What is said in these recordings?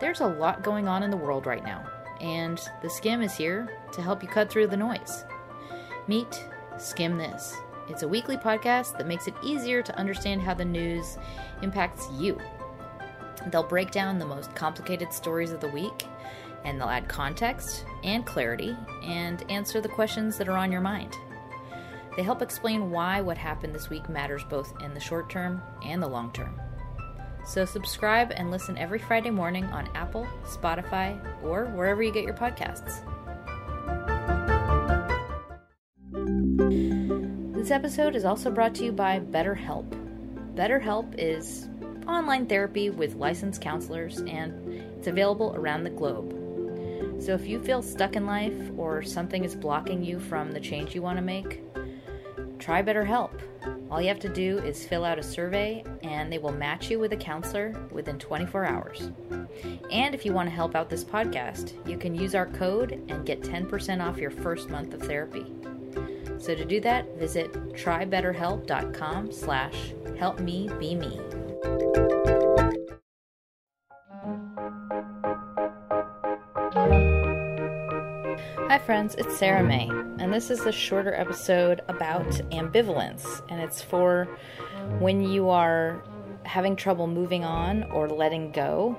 There's a lot going on in the world right now, and theSkimm is here to help you cut through the noise. Meet Skimm This. It's a weekly podcast that makes it easier to understand how the news impacts you. They'll break down the most complicated stories of the week, and they'll add context and clarity and answer the questions that are on your mind. They help explain why what happened this week matters both in the short term and the long term. So subscribe and listen every Friday morning on Apple, Spotify, or wherever you get your podcasts. This episode is also brought to you by BetterHelp. BetterHelp is online therapy with licensed counselors and it's available around the globe. So if you feel stuck in life or something is blocking you from the change you want to make, try BetterHelp. All you have to do is fill out a survey and they will match you with a counselor within 24 hours. And if you want to help out this podcast, you can use our code and get 10% off your first month of therapy. So to do that, visit trybetterhelp.com slash help me be me. Hi, friends, it's Sarah May, and this is a shorter episode about ambivalence, and it's for when you are having trouble moving on or letting go,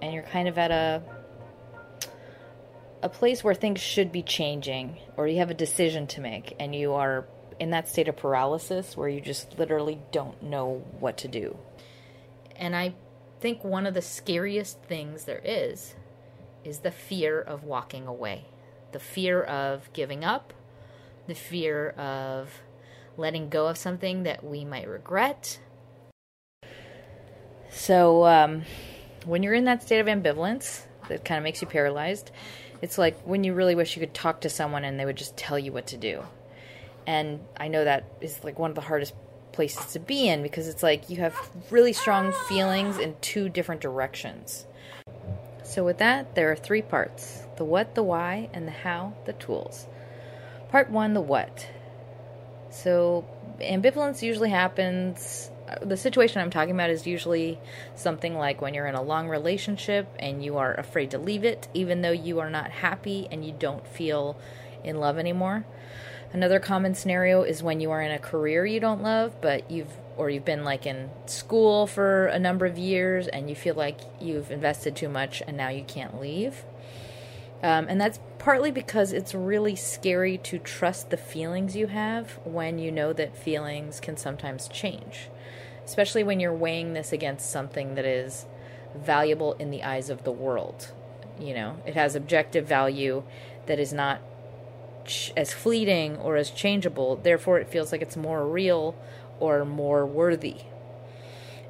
and you're kind of at a a place where things should be changing, or you have a decision to make, and you are in that state of paralysis where you just literally don't know what to do. And I think one of the scariest things there is is the fear of walking away, the fear of giving up, the fear of letting go of something that we might regret. So, um, when you're in that state of ambivalence, that kind of makes you paralyzed. It's like when you really wish you could talk to someone and they would just tell you what to do. And I know that is like one of the hardest places to be in because it's like you have really strong feelings in two different directions. So, with that, there are three parts the what, the why, and the how, the tools. Part one the what. So, ambivalence usually happens. The situation I'm talking about is usually something like when you're in a long relationship and you are afraid to leave it, even though you are not happy and you don't feel in love anymore. Another common scenario is when you are in a career you don't love, but you've or you've been like in school for a number of years and you feel like you've invested too much and now you can't leave. Um, and that's partly because it's really scary to trust the feelings you have when you know that feelings can sometimes change, especially when you're weighing this against something that is valuable in the eyes of the world. You know, it has objective value that is not ch- as fleeting or as changeable, therefore, it feels like it's more real or more worthy.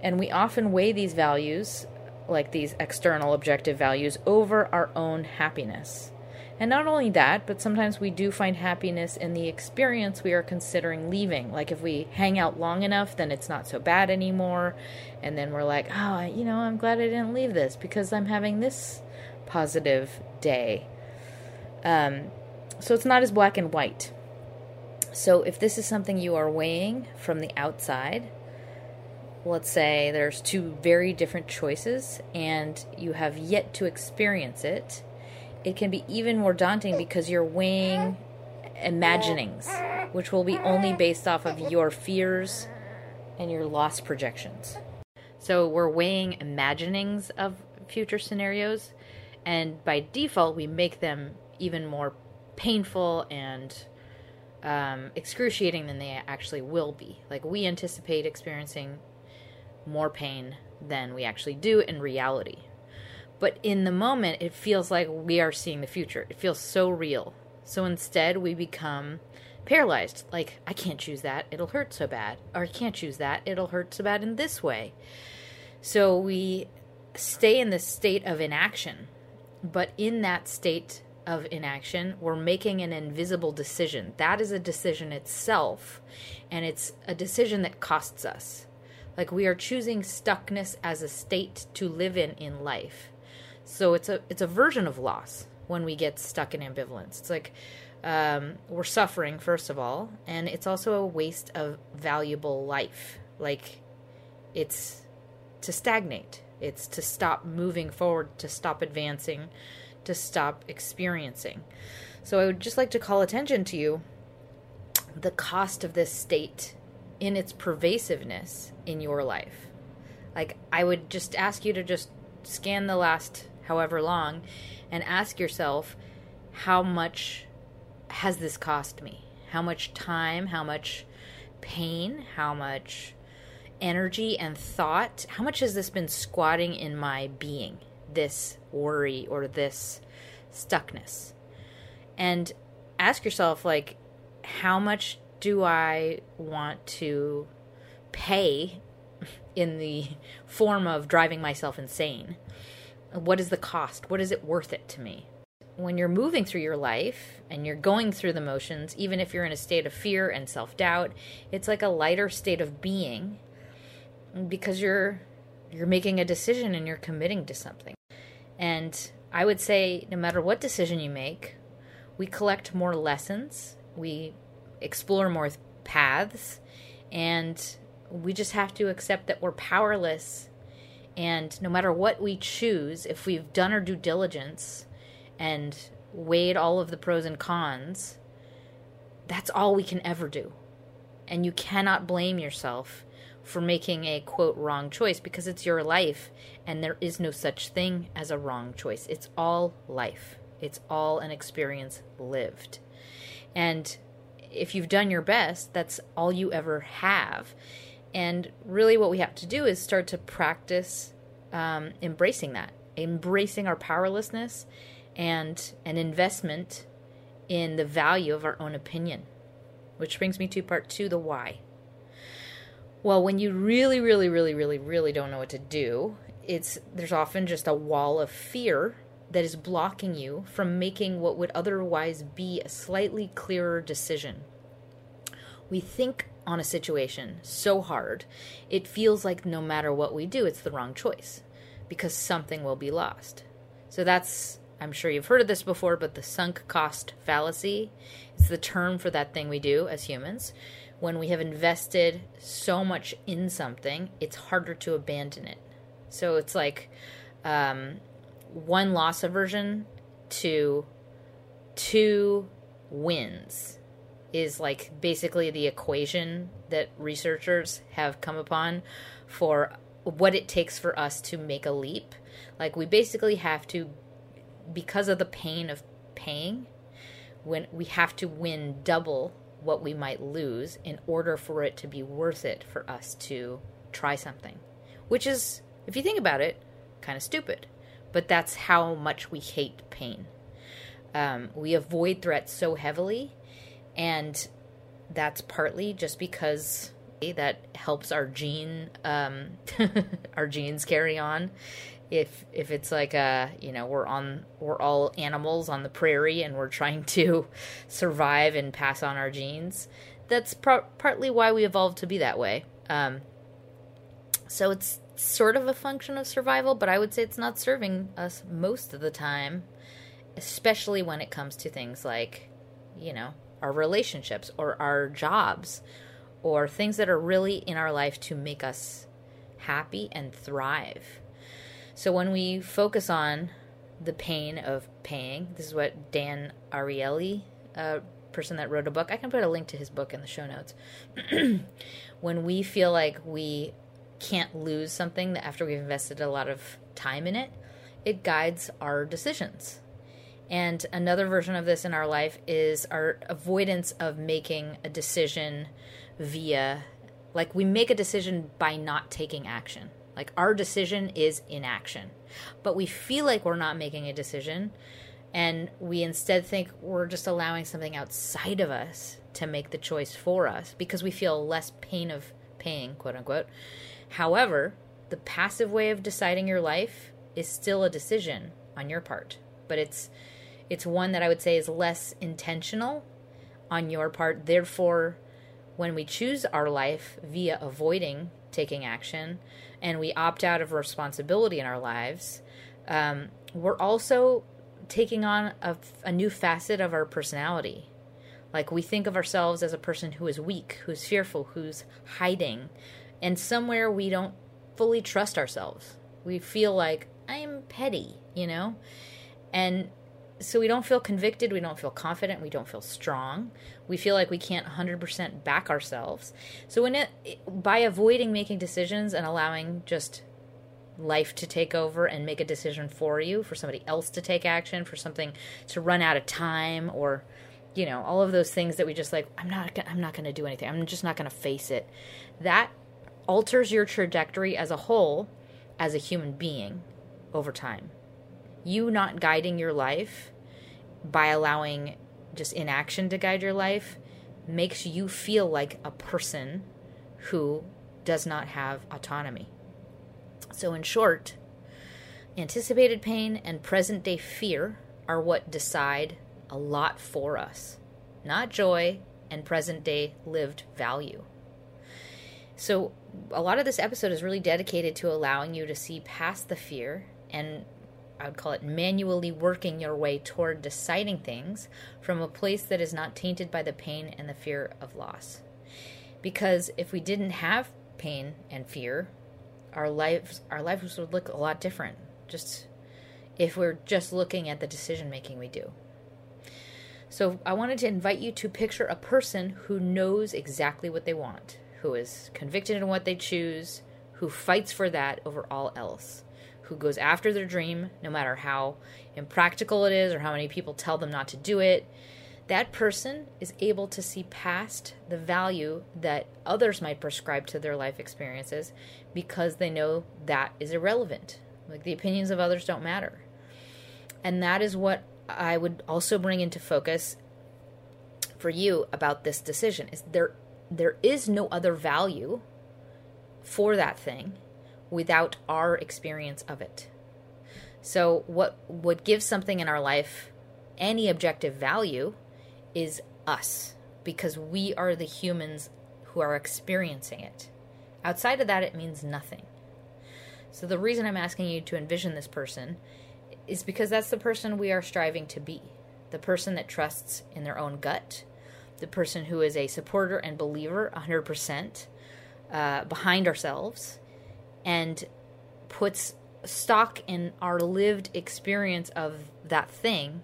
And we often weigh these values, like these external objective values, over our own happiness. And not only that, but sometimes we do find happiness in the experience we are considering leaving. Like if we hang out long enough, then it's not so bad anymore. And then we're like, oh, you know, I'm glad I didn't leave this because I'm having this positive day. Um, so it's not as black and white. So if this is something you are weighing from the outside, let's say there's two very different choices and you have yet to experience it, it can be even more daunting because you're weighing imaginings, which will be only based off of your fears and your loss projections. So we're weighing imaginings of future scenarios, and by default, we make them even more painful and um, excruciating than they actually will be. Like we anticipate experiencing more pain than we actually do in reality. But in the moment, it feels like we are seeing the future. It feels so real. So instead, we become paralyzed. Like, I can't choose that. It'll hurt so bad. Or I can't choose that. It'll hurt so bad in this way. So we stay in this state of inaction. But in that state of inaction, we're making an invisible decision. That is a decision itself, and it's a decision that costs us. Like we are choosing stuckness as a state to live in in life. So it's a it's a version of loss when we get stuck in ambivalence. It's like um, we're suffering first of all, and it's also a waste of valuable life. Like it's to stagnate It's to stop moving forward, to stop advancing, to stop experiencing. So I would just like to call attention to you the cost of this state in its pervasiveness in your life. Like, I would just ask you to just scan the last however long and ask yourself, how much has this cost me? How much time? How much pain? How much energy and thought? How much has this been squatting in my being? This worry or this stuckness? And ask yourself, like, how much do I want to pay in the form of driving myself insane? What is the cost? What is it worth it to me? When you're moving through your life and you're going through the motions, even if you're in a state of fear and self doubt, it's like a lighter state of being because you're you're making a decision and you're committing to something. And I would say no matter what decision you make, we collect more lessons, we explore more paths, and we just have to accept that we're powerless. And no matter what we choose, if we've done our due diligence and weighed all of the pros and cons, that's all we can ever do. And you cannot blame yourself for making a quote wrong choice because it's your life and there is no such thing as a wrong choice. It's all life, it's all an experience lived. And if you've done your best, that's all you ever have. And really, what we have to do is start to practice um, embracing that, embracing our powerlessness and an investment in the value of our own opinion. Which brings me to part two the why. Well, when you really, really, really, really, really don't know what to do, it's there's often just a wall of fear that is blocking you from making what would otherwise be a slightly clearer decision. We think on a situation so hard, it feels like no matter what we do, it's the wrong choice because something will be lost. So that's, I'm sure you've heard of this before, but the sunk cost fallacy is the term for that thing we do as humans. When we have invested so much in something, it's harder to abandon it. So it's like um, one loss aversion to two wins is like basically the equation that researchers have come upon for what it takes for us to make a leap. Like we basically have to because of the pain of paying when we have to win double what we might lose in order for it to be worth it for us to try something. Which is if you think about it, kind of stupid. But that's how much we hate pain. Um, we avoid threats so heavily and that's partly just because that helps our gene um, our genes carry on if if it's like a you know we're on we're all animals on the prairie and we're trying to survive and pass on our genes that's partly why we evolved to be that way um, so it's sort of a function of survival but i would say it's not serving us most of the time especially when it comes to things like you know our relationships or our jobs or things that are really in our life to make us happy and thrive. So when we focus on the pain of paying, this is what Dan Ariely, a person that wrote a book, I can put a link to his book in the show notes. when we feel like we can't lose something that after we've invested a lot of time in it, it guides our decisions. And another version of this in our life is our avoidance of making a decision via, like, we make a decision by not taking action. Like, our decision is inaction. But we feel like we're not making a decision, and we instead think we're just allowing something outside of us to make the choice for us because we feel less pain of paying, quote unquote. However, the passive way of deciding your life is still a decision on your part, but it's it's one that I would say is less intentional on your part. Therefore, when we choose our life via avoiding taking action and we opt out of responsibility in our lives, um, we're also taking on a, a new facet of our personality. Like we think of ourselves as a person who is weak, who's fearful, who's hiding, and somewhere we don't fully trust ourselves. We feel like I'm petty, you know? And so we don't feel convicted, we don't feel confident, we don't feel strong. We feel like we can't 100% back ourselves. So when it by avoiding making decisions and allowing just life to take over and make a decision for you, for somebody else to take action, for something to run out of time or you know, all of those things that we just like I'm not I'm not going to do anything. I'm just not going to face it. That alters your trajectory as a whole as a human being over time. You not guiding your life by allowing just inaction to guide your life makes you feel like a person who does not have autonomy. So, in short, anticipated pain and present day fear are what decide a lot for us, not joy and present day lived value. So, a lot of this episode is really dedicated to allowing you to see past the fear and I would call it manually working your way toward deciding things from a place that is not tainted by the pain and the fear of loss. Because if we didn't have pain and fear, our lives our lives would look a lot different. Just if we're just looking at the decision making we do. So I wanted to invite you to picture a person who knows exactly what they want, who is convicted in what they choose, who fights for that over all else, who goes after their dream no matter how impractical it is or how many people tell them not to do it. That person is able to see past the value that others might prescribe to their life experiences because they know that is irrelevant. Like the opinions of others don't matter. And that is what I would also bring into focus for you about this decision is there there is no other value for that thing without our experience of it. So what what gives something in our life any objective value is us because we are the humans who are experiencing it. Outside of that it means nothing. So the reason I'm asking you to envision this person is because that's the person we are striving to be. The person that trusts in their own gut, the person who is a supporter and believer 100% uh, behind ourselves and puts stock in our lived experience of that thing,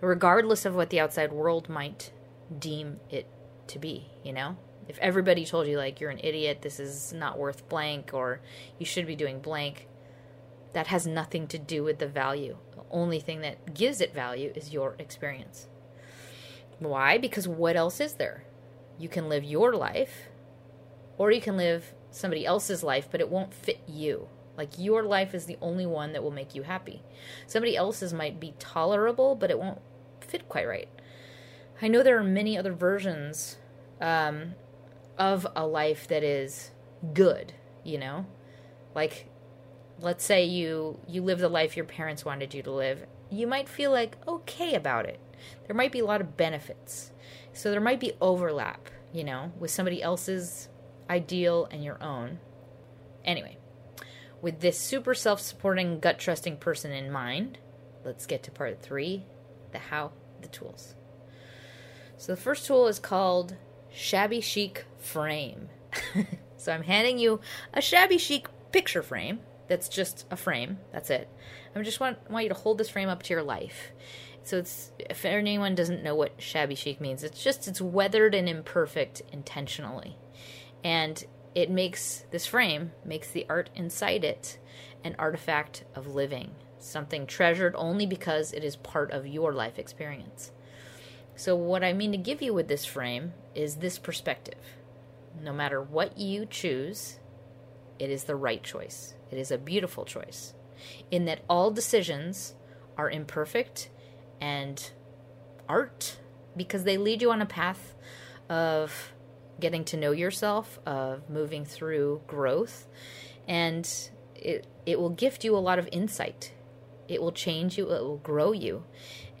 regardless of what the outside world might deem it to be, you know? If everybody told you, like, you're an idiot, this is not worth blank, or you should be doing blank, that has nothing to do with the value. The only thing that gives it value is your experience. Why? Because what else is there? You can live your life, or you can live somebody else's life, but it won't fit you. Like your life is the only one that will make you happy. Somebody else's might be tolerable, but it won't fit quite right. I know there are many other versions um, of a life that is good, you know? Like let's say you you live the life your parents wanted you to live you might feel like okay about it. There might be a lot of benefits. So there might be overlap you know with somebody else's ideal and your own. Anyway with this super self-supporting gut trusting person in mind let's get to part three the how the tools. So the first tool is called shabby chic frame. So i'm handing you a shabby chic picture frame that's just a frame. That's it. I just want want you to hold this frame up to your life. So it's if anyone doesn't know what shabby chic means, it's just it's weathered and imperfect intentionally. And it makes this frame makes the art inside it an artifact of living, something treasured only because it is part of your life experience. So what I mean to give you with this frame is this perspective. No matter what you choose, it is the right choice. It is a beautiful choice in that all decisions are imperfect and art because they lead you on a path of getting to know yourself, of moving through growth, and it it will gift you a lot of insight. It will change you, it will grow you.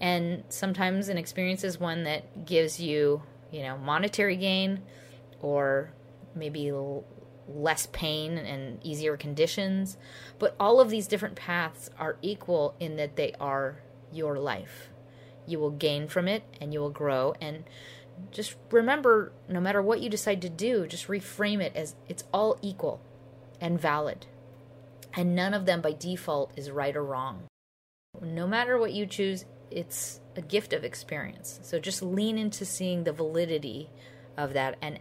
And sometimes an experience is one that gives you, you know, monetary gain or maybe less pain and easier conditions. But all of these different paths are equal in that they are your life. You will gain from it and you will grow. And just remember no matter what you decide to do, just reframe it as it's all equal and valid. And none of them by default is right or wrong. No matter what you choose, it's a gift of experience. So just lean into seeing the validity of that. And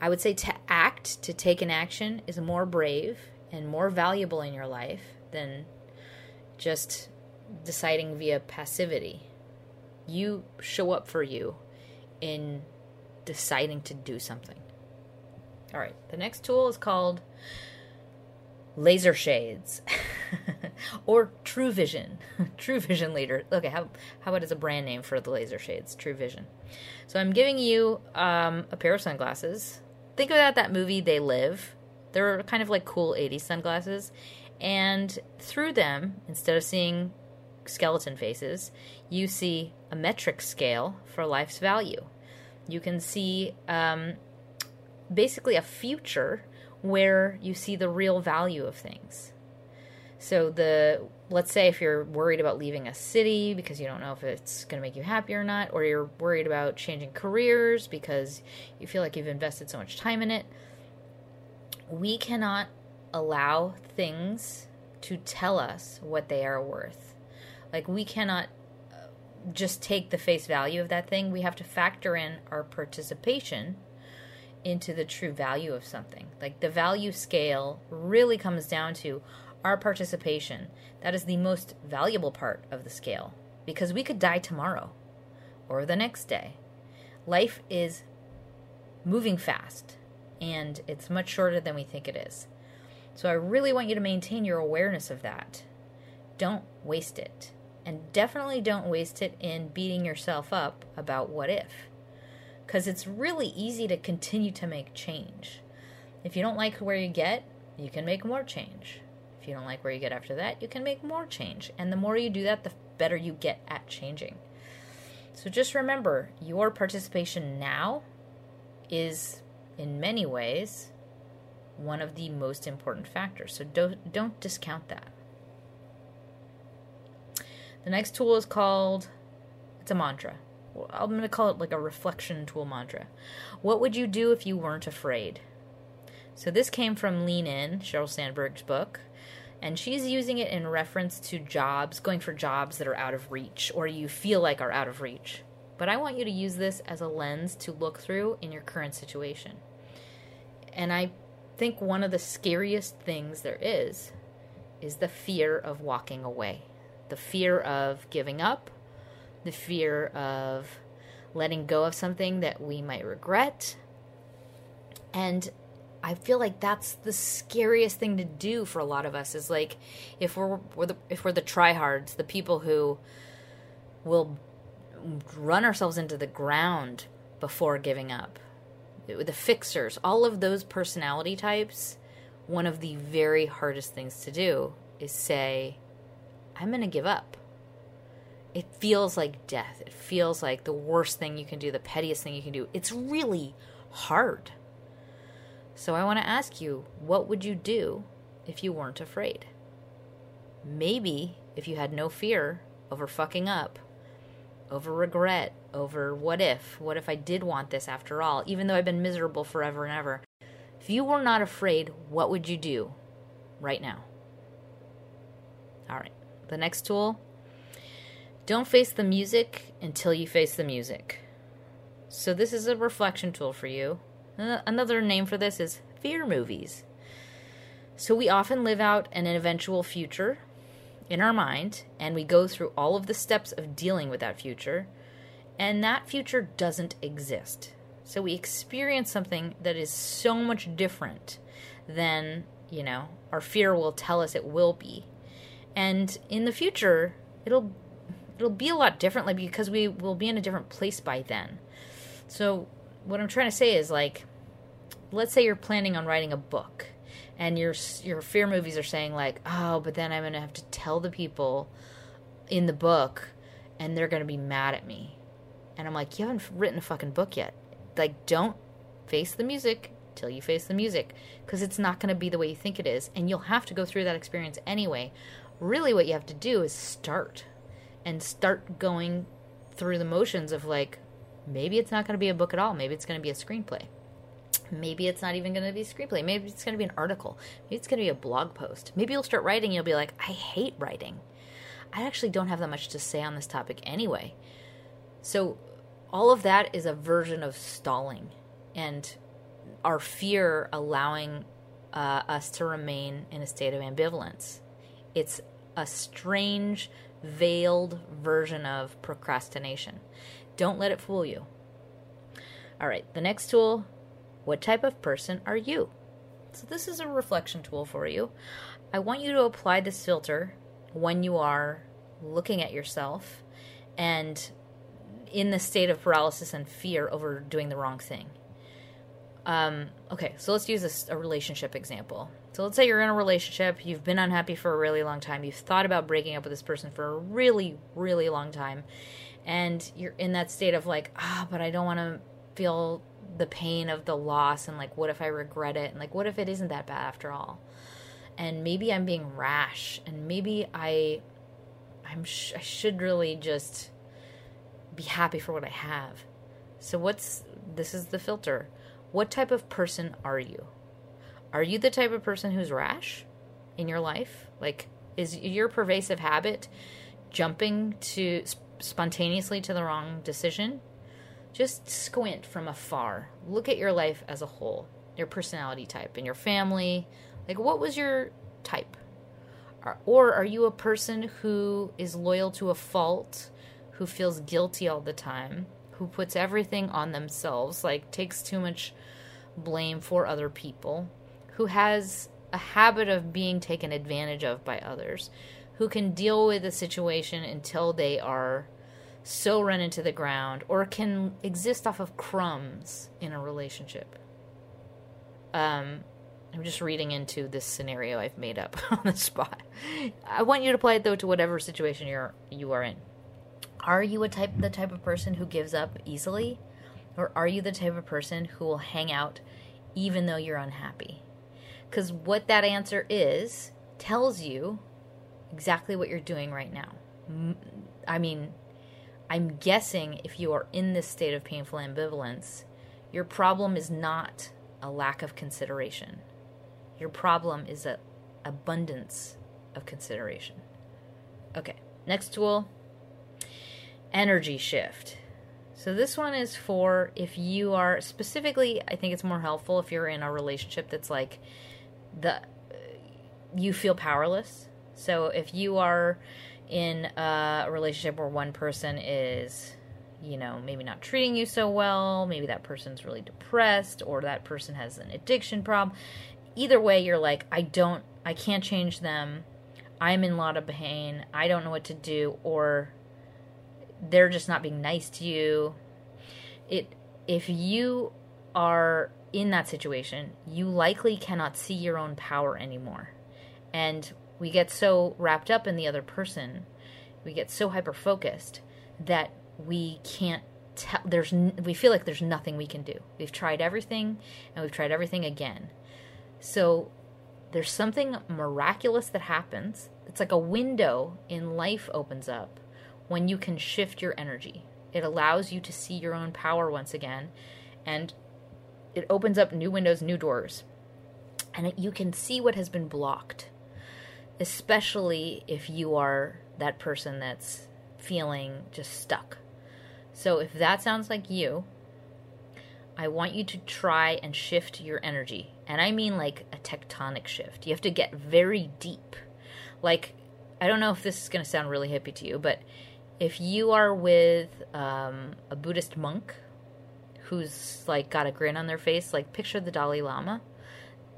I would say to act, to take an action, is more brave and more valuable in your life than just deciding via passivity. You show up for you in deciding to do something. All right, the next tool is called laser shades or true vision. True vision leader. Okay how, how about as a brand name for the laser shades? True vision. So i'm giving you um, a pair of sunglasses think about that movie they live. They're kind of like cool 80s sunglasses. And through them instead of seeing skeleton faces you see a metric scale for life's value. You can see um, basically a future where you see the real value of things. So the let's say if you're worried about leaving a city because you don't know if it's going to make you happy or not or you're worried about changing careers because you feel like you've invested so much time in it, we cannot allow things to tell us what they are worth. Like we cannot uh, just take the face value of that thing. We have to factor in our participation into the true value of something. Like the value scale really comes down to our participation. That is the most valuable part of the scale because we could die tomorrow or the next day. Life is moving fast and it's much shorter than we think it is. So I really want you to maintain your awareness of that. Don't waste it. And definitely don't waste it in beating yourself up about what if because it's really easy to continue to make change. If you don't like where you get, you can make more change. If you don't like where you get after that, you can make more change. And the more you do that, the better you get at changing. So just remember your participation now is, in many ways, one of the most important factors. So don't, don't discount that. The next tool is called it's a mantra. I'm going to call it like a reflection tool mantra. What would you do if you weren't afraid? So this came from Lean In, Sheryl Sandberg's book, and she's using it in reference to jobs, going for jobs that are out of reach or you feel like are out of reach. But I want you to use this as a lens to look through in your current situation. And I think one of the scariest things there is is the fear of walking away, the fear of giving up, the fear of letting go of something that we might regret. And I feel like that's the scariest thing to do for a lot of us is like if we're, we're the, if we're the tryhards, the people who will run ourselves into the ground before giving up. The fixers, all of those personality types, one of the very hardest things to do is say, I'm going to give up it feels like death. It feels like the worst thing you can do, the pettiest thing you can do. It's really hard. So I want to ask you, what would you do if you weren't afraid? Maybe if you had no fear over fucking up, over regret, over what if, what if I did want this after all, even though I've been miserable forever and ever. If you were not afraid, what would you do right now? All right. The next tool don't face the music until you face the music. So, this is a reflection tool for you. Uh, another name for this is fear movies. So, we often live out an eventual future in our mind, and we go through all of the steps of dealing with that future, and that future doesn't exist. So, we experience something that is so much different than, you know, our fear will tell us it will be. And in the future, it'll it'll be a lot differently because we will be in a different place by then. So what I'm trying to say is like let's say you're planning on writing a book and your your fear movies are saying like, "Oh, but then I'm to have to tell the people in the book and they're to be mad at me." And I'm like, "You haven't written a fucking book yet. Like don't face the music till you face the music because it's not to be the way you think it is and you'll have to go through that experience anyway. Really what you have to do is start and start going through the motions of like maybe it's not going to be a book at all maybe it's going to be a screenplay Maybe it's not even going to be a screenplay. Maybe it's going to be an article. Maybe it's going to be a blog post. Maybe you'll start writing and you'll be like, I hate writing. I actually don't have that much to say on this topic anyway. So, all of that is a version of stalling and our fear allowing uh, us to remain in a state of ambivalence. It's a strange, veiled version of procrastination. Don't let it fool you. All right, the next tool what type of person are you? So, this is a reflection tool for you. I want you to apply this filter when you are looking at yourself and in the state of paralysis and fear over doing the wrong thing. Um, okay, so let's use a, a relationship example. So let's say you're in a relationship, you've been unhappy for a really long time, you've thought about breaking up with this person for a really, really long time, and you're in that state of like, ah, but I don't want to feel the pain of the loss and like what if I regret it and like what if it isn't that bad after all? And maybe I'm being rash and maybe I I'm sh- I should really just be happy for what I have. So what's this is the filter. What type of person are you? Are you the type of person who's rash in your life? Like is your pervasive habit jumping to spontaneously to the wrong decision? just squint from afar. Look at your life as a whole, your personality type, and your family. Like, what was your type? Or are you a person who is loyal to a fault, who feels guilty all the time, who puts everything on themselves, like takes too much blame for other people, who has a habit of being taken advantage of by others, who can deal with a situation until they are so run into the ground or can exist off of crumbs in a relationship. Um, I'm just reading into this scenario I've made up on the spot. I want you to apply it though to whatever situation you're you are in. Are you a type the type of person who gives up easily, or are you the type of person who will hang out even though you're unhappy? Because what that answer is tells you exactly what you're doing right now. I mean, I'm guessing if you are in this state of painful ambivalence, your problem is not a lack of consideration. Your problem is an abundance of consideration. Okay, next tool energy shift. So, this one is for if you are specifically, I think it's more helpful if you're in a relationship that's like the you feel powerless. So, if you are in a relationship where one person is you know maybe not treating you so well maybe that person's really depressed or that person has an addiction problem either way you're like i don't i can't change them. I'm in a lot of pain. I don't know what to do. Or they're just not being nice to you. It if you are in that situation you likely cannot see your own power anymore. And we get so wrapped up in the other person, we get so hyper focused that we can't tell. There's we feel like there's nothing we can do. We've tried everything, and we've tried everything again. So there's something miraculous that happens. It's like a window in life opens up when you can shift your energy. It allows you to see your own power once again, and it opens up new windows, new doors, and it, you can see what has been blocked especially if you are that person that's feeling just stuck. So if that sounds like you, I want you to try and shift your energy. And I mean like a tectonic shift. You have to get very deep. Like, I don't know if this is going to sound really hippie to you, but if you are with um, a Buddhist monk who's like got a grin on their face, like picture the Dalai Lama,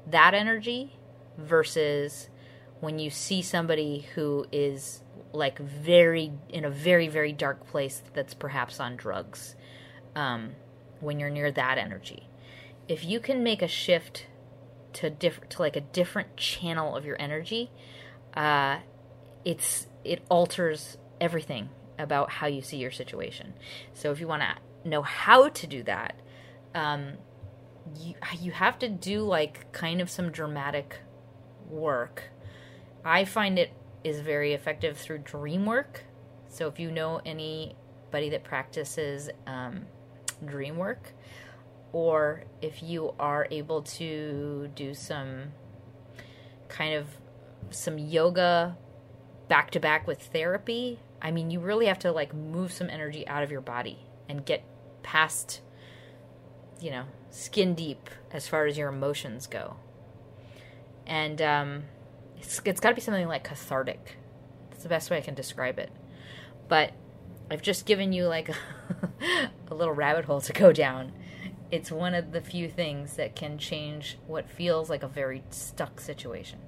that energy versus when you see somebody who is like very in a very very dark place that's perhaps on drugs um, when you're near that energy. If you can make a shift to different to like a different channel of your energy uh, it's it alters everything about how you see your situation. So if you want to know how to do that um, you, you have to do like kind of some dramatic work I find it is very effective through dream work. So if you know anybody that practices um, dream work, or if you are able to do some kind of some yoga back to back with therapy, I mean, you really have to like move some energy out of your body and get past, you know, skin deep as far as your emotions go. And um, it's, it's got to be something like cathartic. That's the best way I can describe it. But I've just given you like a, a little rabbit hole to go down. It's one of the few things that can change what feels like a very stuck situation.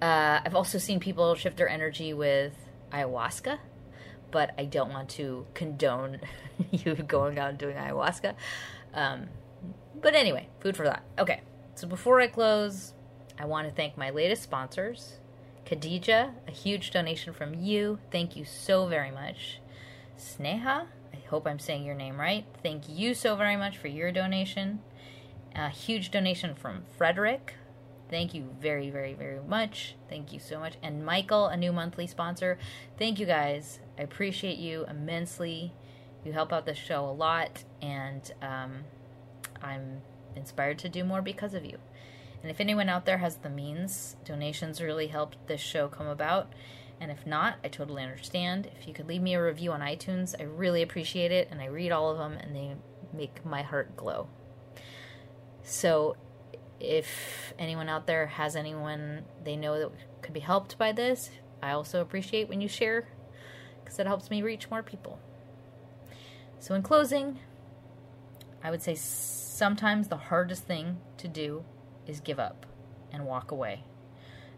Uh, I've also seen people shift their energy with ayahuasca, but I don't want to condone you going out and doing ayahuasca. Um, but anyway, food for thought. Okay, so before I close, I want to thank my latest sponsors. Khadija, a huge donation from you. Thank you so very much. Sneha, I hope I'm saying your name right. Thank you so very much for your donation. A huge donation from Frederick. Thank you very, very, very much. Thank you so much. And Michael, a new monthly sponsor. Thank you guys. I appreciate you immensely. You help out the show a lot, and um, I'm inspired to do more because of you. And if anyone out there has the means, donations really helped this show come about. And if not, I totally understand. If you could leave me a review on iTunes, I really appreciate it, and I read all of them, and they make my heart glow. So if anyone out there has anyone they know that could be helped by this, I also appreciate when you share because it helps me reach more people. So, in closing, I would say sometimes the hardest thing to do is give up and walk away.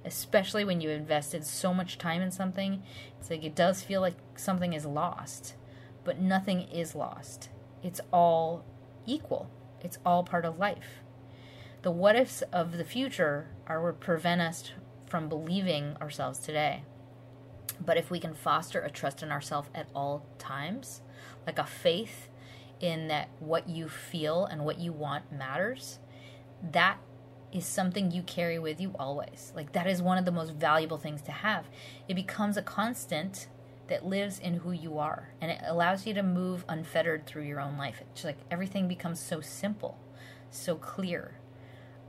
Especially when you invested so much time in something, it's like it does feel like something is lost, but nothing is lost. It's all equal, it's all part of life the what ifs of the future are what prevent us from believing ourselves today. But if we can foster a trust in ourselves at all times, like a faith in that what you feel and what you want matters, that is something you carry with you always. Like that is one of the most valuable things to have. It becomes a constant that lives in who you are and it allows you to move unfettered through your own life. It's like everything becomes so simple, so clear,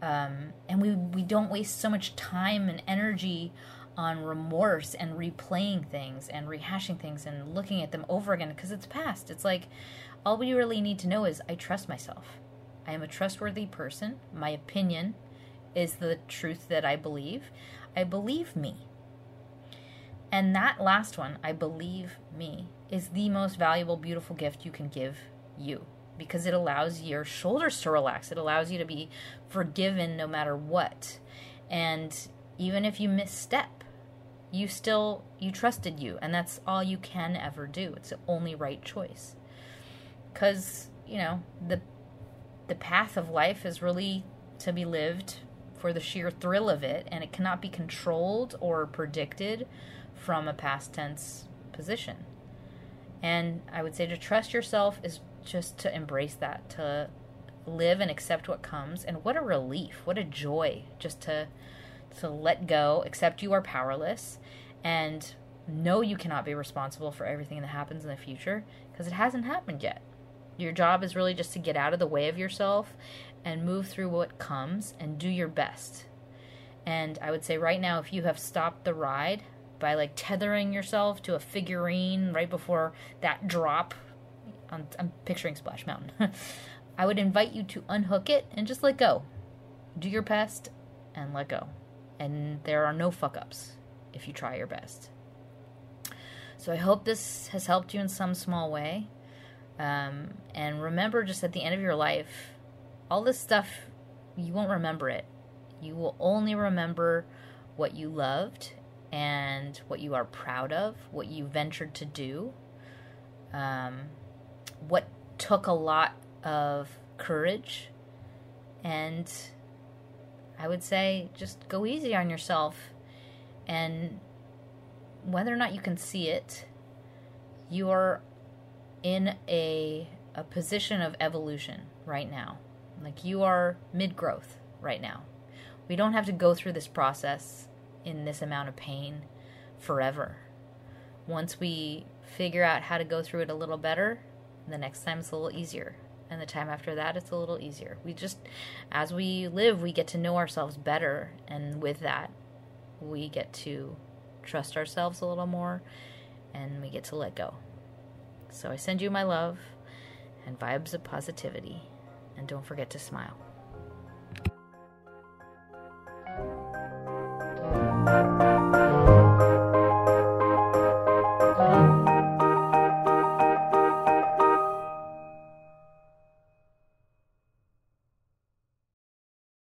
um, and we we don't waste so much time and energy on remorse and replaying things and rehashing things and looking at them over again because it's past. It's like all we really need to know is I trust myself. I am a trustworthy person. My opinion is the truth that I believe. I believe me. And that last one, I believe me, is the most valuable, beautiful gift you can give you because it allows your shoulders to relax. It allows you to be forgiven no matter what. And even if you misstep, you still you trusted you and that's all you can ever do. It's the only right choice. Cuz, you know, the the path of life is really to be lived for the sheer thrill of it and it cannot be controlled or predicted from a past tense position. And I would say to trust yourself is just to embrace that, to live and accept what comes. And what a relief, what a joy just to to let go, accept you are powerless and know you cannot be responsible for everything that happens in the future because it hasn't happened yet. Your job is really just to get out of the way of yourself and move through what comes and do your best. And I would say right now if you have stopped the ride by like tethering yourself to a figurine right before that drop I'm, I'm picturing Splash Mountain. I would invite you to unhook it and just let go. Do your best and let go. And there are no fuck ups if you try your best. So I hope this has helped you in some small way. Um, and remember, just at the end of your life, all this stuff, you won't remember it. You will only remember what you loved and what you are proud of, what you ventured to do. Um, what took a lot of courage and I would say just go easy on yourself and whether or not you can see it you are in a a position of evolution right now like you are mid growth right now we don't have to go through this process in this amount of pain forever once we figure out how to go through it a little better the next time it's a little easier. And the time after that, it's a little easier. We just, as we live, we get to know ourselves better. And with that, we get to trust ourselves a little more and we get to let go. So I send you my love and vibes of positivity and don't forget to smile. Thank you.